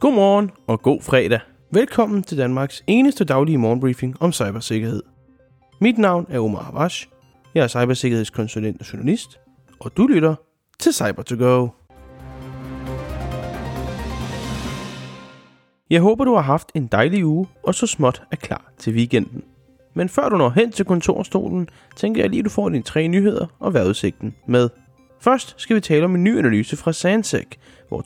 Godmorgen og god fredag. Velkommen til Danmarks eneste daglige morgenbriefing om cybersikkerhed. Mit navn er Omar Havash. Jeg er cybersikkerhedskonsulent og journalist, og du lytter til cyber to go Jeg håber, du har haft en dejlig uge, og så småt er klar til weekenden. Men før du når hen til kontorstolen, tænker jeg lige, at du får dine tre nyheder og vejrudsigten med. Først skal vi tale om en ny analyse fra Sansec, hvor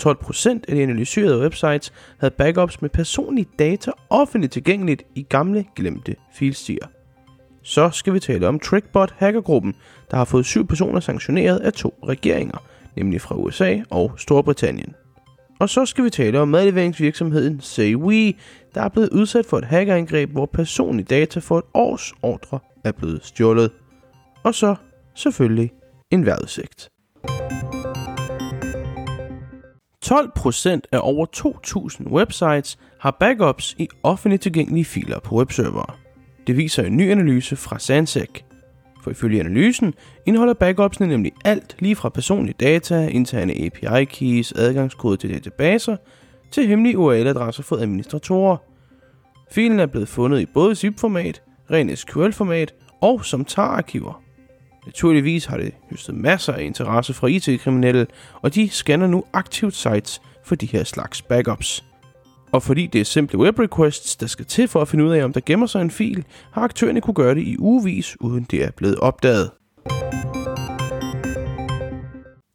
12% af de analyserede websites havde backups med personlige data offentligt tilgængeligt i gamle glemte filstier. Så skal vi tale om Trickbot hackergruppen, der har fået syv personer sanktioneret af to regeringer, nemlig fra USA og Storbritannien. Og så skal vi tale om madleveringsvirksomheden SayWe, der er blevet udsat for et hackerangreb, hvor personlige data for et års ordre er blevet stjålet. Og så selvfølgelig en vejrudsigt. 12% af over 2.000 websites har backups i offentligt tilgængelige filer på webservere. Det viser en ny analyse fra Sansec. For ifølge analysen indeholder backupsene nemlig alt lige fra personlige data, interne API-keys, adgangskode til databaser, til hemmelige URL-adresser for administratorer. Filen er blevet fundet i både zip-format, ren SQL-format og som tar-arkiver. Naturligvis har det høstet masser af interesse fra IT-kriminelle, og de scanner nu aktivt sites for de her slags backups. Og fordi det er simple web requests, der skal til for at finde ud af, om der gemmer sig en fil, har aktørerne kunne gøre det i ugevis, uden det er blevet opdaget.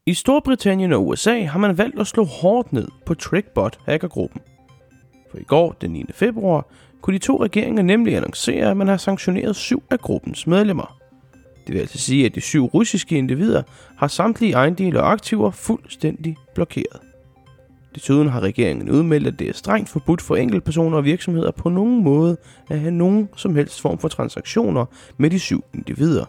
I Storbritannien og USA har man valgt at slå hårdt ned på Trickbot hackergruppen. For i går, den 9. februar, kunne de to regeringer nemlig annoncere, at man har sanktioneret syv af gruppens medlemmer. Det vil altså sige, at de syv russiske individer har samtlige ejendele og aktiver fuldstændig blokeret. Desuden har regeringen udmeldt, at det er strengt forbudt for enkeltpersoner og virksomheder på nogen måde at have nogen som helst form for transaktioner med de syv individer.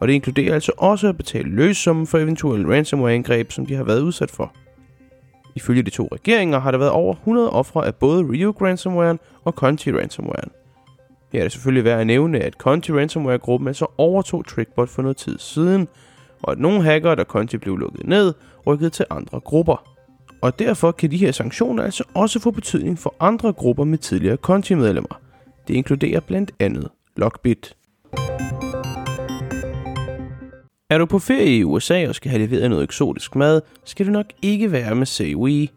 Og det inkluderer altså også at betale løssummen for eventuelle ransomware-angreb, som de har været udsat for. Ifølge de to regeringer har der været over 100 ofre af både Rio ransomware og Conti ransomware. Her er det selvfølgelig værd at nævne, at Conti ransomware-gruppen altså overtog Trickbot for noget tid siden, og at nogle hackere, der Conti blev lukket ned, rykkede til andre grupper. Og derfor kan de her sanktioner altså også få betydning for andre grupper med tidligere Conti-medlemmer. Det inkluderer blandt andet Lockbit. Er du på ferie i USA og skal have leveret noget eksotisk mad, skal du nok ikke være med SayWe.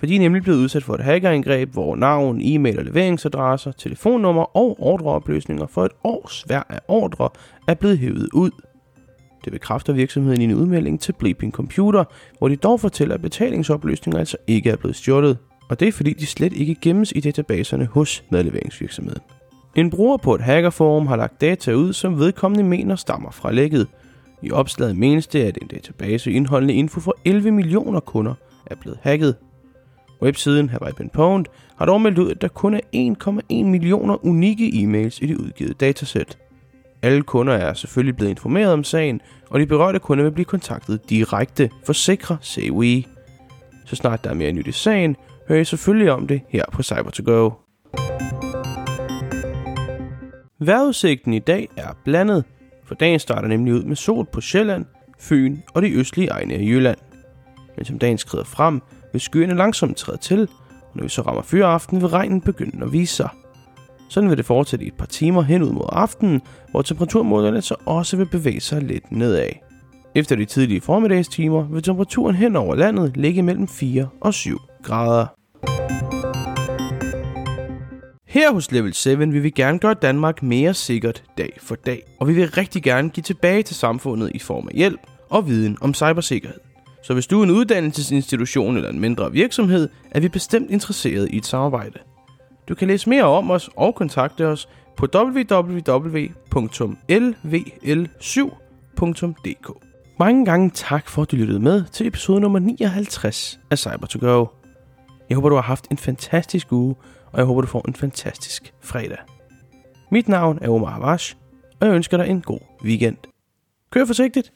For de er nemlig blevet udsat for et hackerangreb, hvor navn, e-mail og leveringsadresser, telefonnummer og ordreopløsninger for et års hver af ordre er blevet hævet ud. Det bekræfter virksomheden i en udmelding til Bleeping Computer, hvor de dog fortæller, at betalingsopløsninger altså ikke er blevet stjålet. Og det er fordi, de slet ikke gemmes i databaserne hos medleveringsvirksomheden. En bruger på et hackerforum har lagt data ud, som vedkommende mener stammer fra lækket. I opslaget menes det, at en database indeholdende info for 11 millioner kunder er blevet hacket. Websiden Have I Been Pwned har dog meldt ud, at der kun er 1,1 millioner unikke e-mails i det udgivet datasæt. Alle kunder er selvfølgelig blevet informeret om sagen, og de berørte kunder vil blive kontaktet direkte, forsikrer CWE. Så snart der er mere nyt i sagen, hører I selvfølgelig om det her på Cyber2Go. Vejrudsigten i dag er blandet, for dagen starter nemlig ud med sol på Sjælland, Fyn og de østlige egne af Jylland. Men som dagen skrider frem, vil skyerne langsomt træde til, og når vi så rammer fyraften, vil regnen begynde at vise sig. Sådan vil det fortsætte i et par timer hen ud mod aftenen, hvor temperaturmålerne så også vil bevæge sig lidt nedad. Efter de tidlige formiddagstimer vil temperaturen hen over landet ligge mellem 4 og 7 grader. Her hos Level 7 vil vi gerne gøre Danmark mere sikkert dag for dag, og vi vil rigtig gerne give tilbage til samfundet i form af hjælp og viden om cybersikkerhed. Så hvis du er en uddannelsesinstitution eller en mindre virksomhed, er vi bestemt interesseret i et samarbejde. Du kan læse mere om os og kontakte os på www.lvl7.dk. Mange gange tak for, at du lyttede med til episode nummer 59 af cyber to go Jeg håber, du har haft en fantastisk uge, og jeg håber, du får en fantastisk fredag. Mit navn er Omar Avash, og jeg ønsker dig en god weekend. Kør forsigtigt!